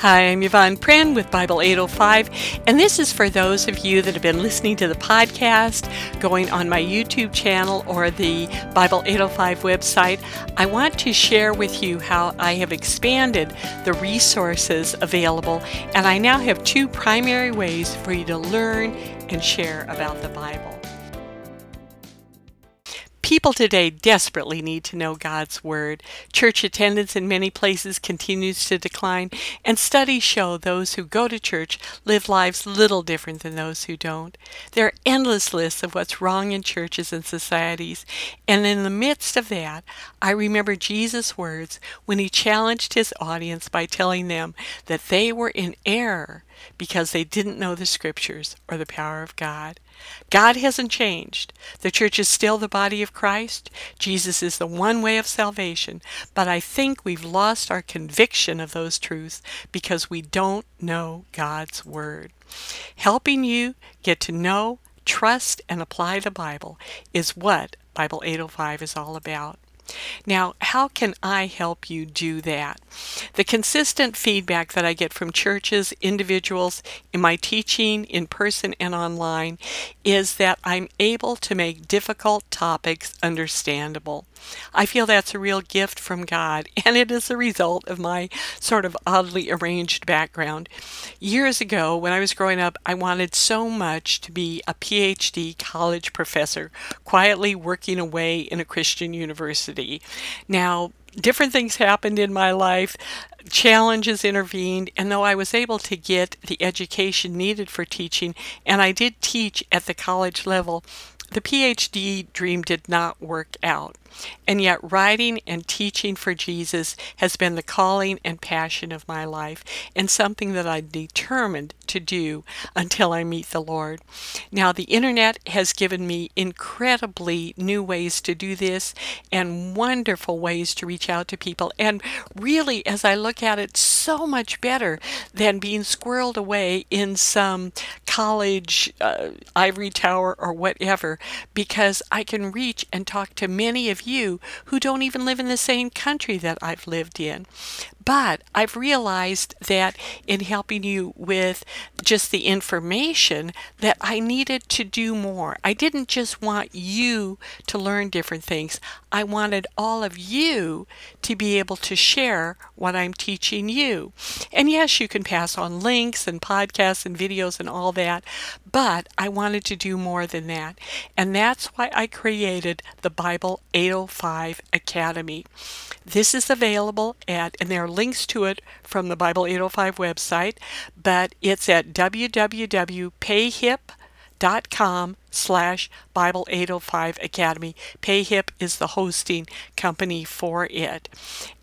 Hi, I'm Yvonne Prehn with Bible 805, and this is for those of you that have been listening to the podcast, going on my YouTube channel or the Bible 805 website. I want to share with you how I have expanded the resources available, and I now have two primary ways for you to learn and share about the Bible. People today desperately need to know God's Word. Church attendance in many places continues to decline, and studies show those who go to church live lives little different than those who don't. There are endless lists of what's wrong in churches and societies, and in the midst of that, I remember Jesus' words when he challenged his audience by telling them that they were in error because they didn't know the scriptures or the power of God. God hasn't changed. The church is still the body of Christ. Jesus is the one way of salvation. But I think we've lost our conviction of those truths because we don't know God's Word. Helping you get to know, trust, and apply the Bible is what Bible 805 is all about. Now, how can I help you do that? The consistent feedback that I get from churches, individuals, in my teaching, in person and online, is that I'm able to make difficult topics understandable. I feel that's a real gift from God, and it is a result of my sort of oddly arranged background. Years ago, when I was growing up, I wanted so much to be a PhD college professor, quietly working away in a Christian university. Now, different things happened in my life challenges intervened, and though I was able to get the education needed for teaching, and I did teach at the college level, the PhD dream did not work out. And yet, writing and teaching for Jesus has been the calling and passion of my life, and something that I'm determined to do until I meet the Lord. Now, the internet has given me incredibly new ways to do this and wonderful ways to reach out to people. And really, as I look at it, so much better than being squirreled away in some college uh, ivory tower or whatever, because I can reach and talk to many of you who don't even live in the same country that I've lived in. But I've realized that in helping you with just the information that I needed to do more. I didn't just want you to learn different things. I wanted all of you to be able to share what I'm teaching you. And yes, you can pass on links and podcasts and videos and all that, but I wanted to do more than that. And that's why I created the Bible 805 Academy. This is available at, and there are links to it from the Bible 805 website, but it's at www.payhip.com slash Bible 805 Academy. Payhip is the hosting company for it.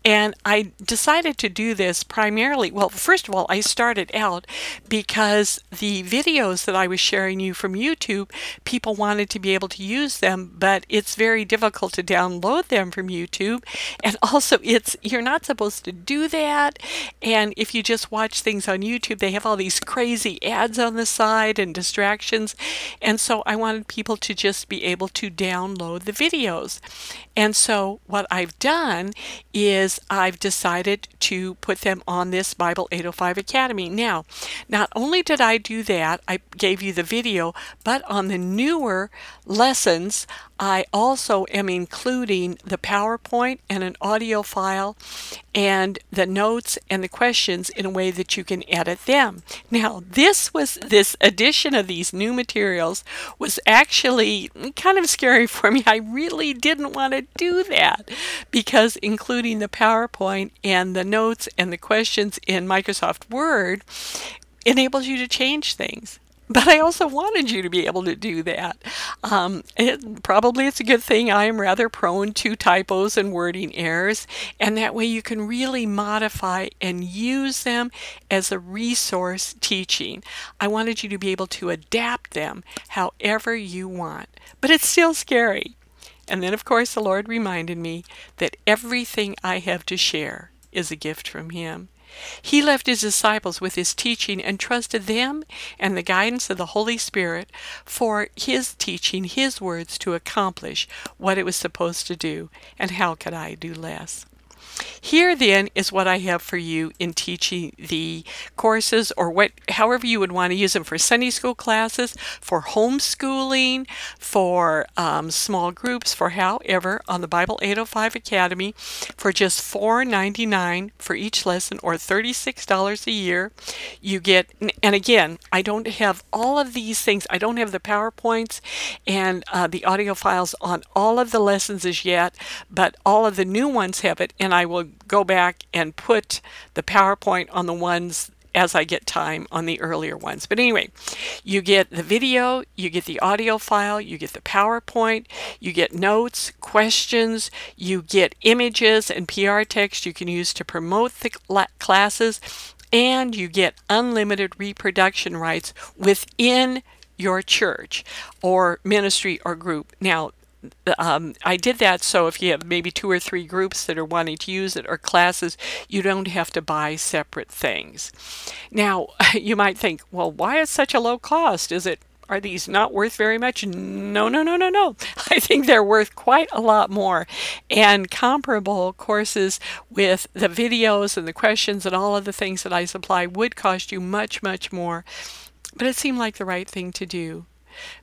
And I decided to do this primarily, well, first of all, I started out because the videos that I was sharing you from YouTube, people wanted to be able to use them, but it's very difficult to download them from YouTube. And also, it's you're not supposed to do that. And if you just watch things on YouTube, they have all these crazy ads on the side and distractions. And so I wanted people to just be able to download the videos. And so what I've done is I've decided to put them on this Bible 805 Academy. Now, not only did I do that, I gave you the video, but on the newer lessons, I also am including the PowerPoint and an audio file and the notes and the questions in a way that you can edit them. Now, this was this addition of these new materials was actually kind of scary for me. I really didn't want to do that because including the PowerPoint and the notes and the questions in Microsoft Word enables you to change things but I also wanted you to be able to do that. Um, it, probably it's a good thing I am rather prone to typos and wording errors, and that way you can really modify and use them as a resource teaching. I wanted you to be able to adapt them however you want, but it's still scary. And then, of course, the Lord reminded me that everything I have to share is a gift from Him. He left his disciples with his teaching and trusted them and the guidance of the Holy Spirit for his teaching, his words to accomplish what it was supposed to do. And how could I do less? Here then is what I have for you in teaching the courses or what however you would want to use them for Sunday school classes, for homeschooling, for um, small groups, for however on the Bible 805 Academy for just $4.99 for each lesson or $36 a year. You get and again, I don't have all of these things. I don't have the PowerPoints and uh, the audio files on all of the lessons as yet, but all of the new ones have it and I will go back and put the PowerPoint on the ones as I get time on the earlier ones. But anyway, you get the video, you get the audio file, you get the PowerPoint, you get notes, questions, you get images and PR text you can use to promote the classes, and you get unlimited reproduction rights within your church or ministry or group. Now, um, I did that so if you have maybe two or three groups that are wanting to use it or classes, you don't have to buy separate things. Now, you might think, well, why is such a low cost? Is it are these not worth very much? No, no, no, no, no. I think they're worth quite a lot more. And comparable courses with the videos and the questions and all of the things that I supply would cost you much, much more. But it seemed like the right thing to do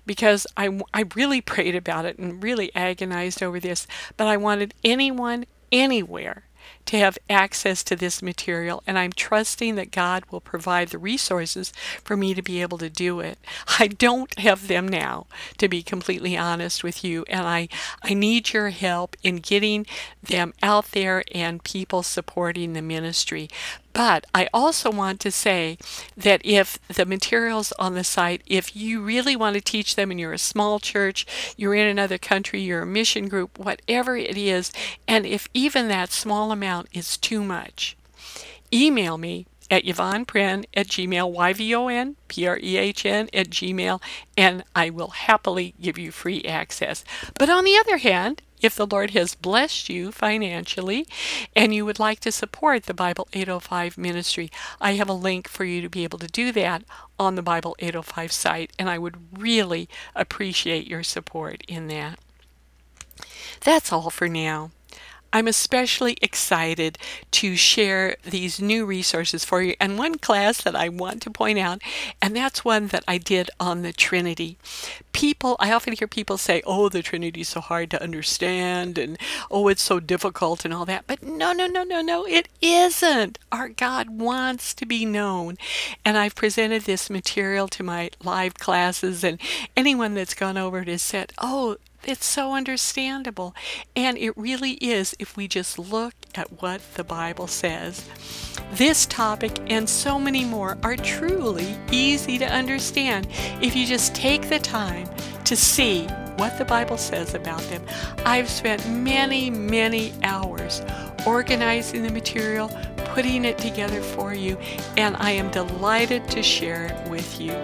because I, I really prayed about it and really agonized over this, but I wanted anyone, anywhere, to have access to this material, and I'm trusting that God will provide the resources for me to be able to do it. I don't have them now, to be completely honest with you, and I, I need your help in getting them out there and people supporting the ministry. But I also want to say that if the materials on the site, if you really want to teach them and you're a small church, you're in another country, you're a mission group, whatever it is, and if even that small amount is too much, email me at Yvonne Prehn at Gmail, Y-V-O-N, P-R-E-H-N at Gmail, and I will happily give you free access. But on the other hand, if the Lord has blessed you financially and you would like to support the Bible 805 ministry, I have a link for you to be able to do that on the Bible 805 site, and I would really appreciate your support in that. That's all for now. I'm especially excited to share these new resources for you and one class that I want to point out, and that's one that I did on the Trinity. People, I often hear people say, oh, the Trinity is so hard to understand, and oh, it's so difficult, and all that. But no, no, no, no, no, it isn't. Our God wants to be known. And I've presented this material to my live classes, and anyone that's gone over it has said, oh, it's so understandable. And it really is if we just look at what the Bible says. This topic and so many more are truly easy to understand if you just take the time to see what the Bible says about them. I've spent many, many hours organizing the material, putting it together for you, and I am delighted to share it with you.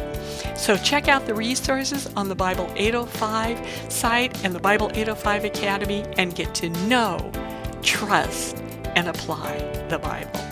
So check out the resources on the Bible 805 site and the Bible 805 Academy and get to know, trust, and apply the Bible.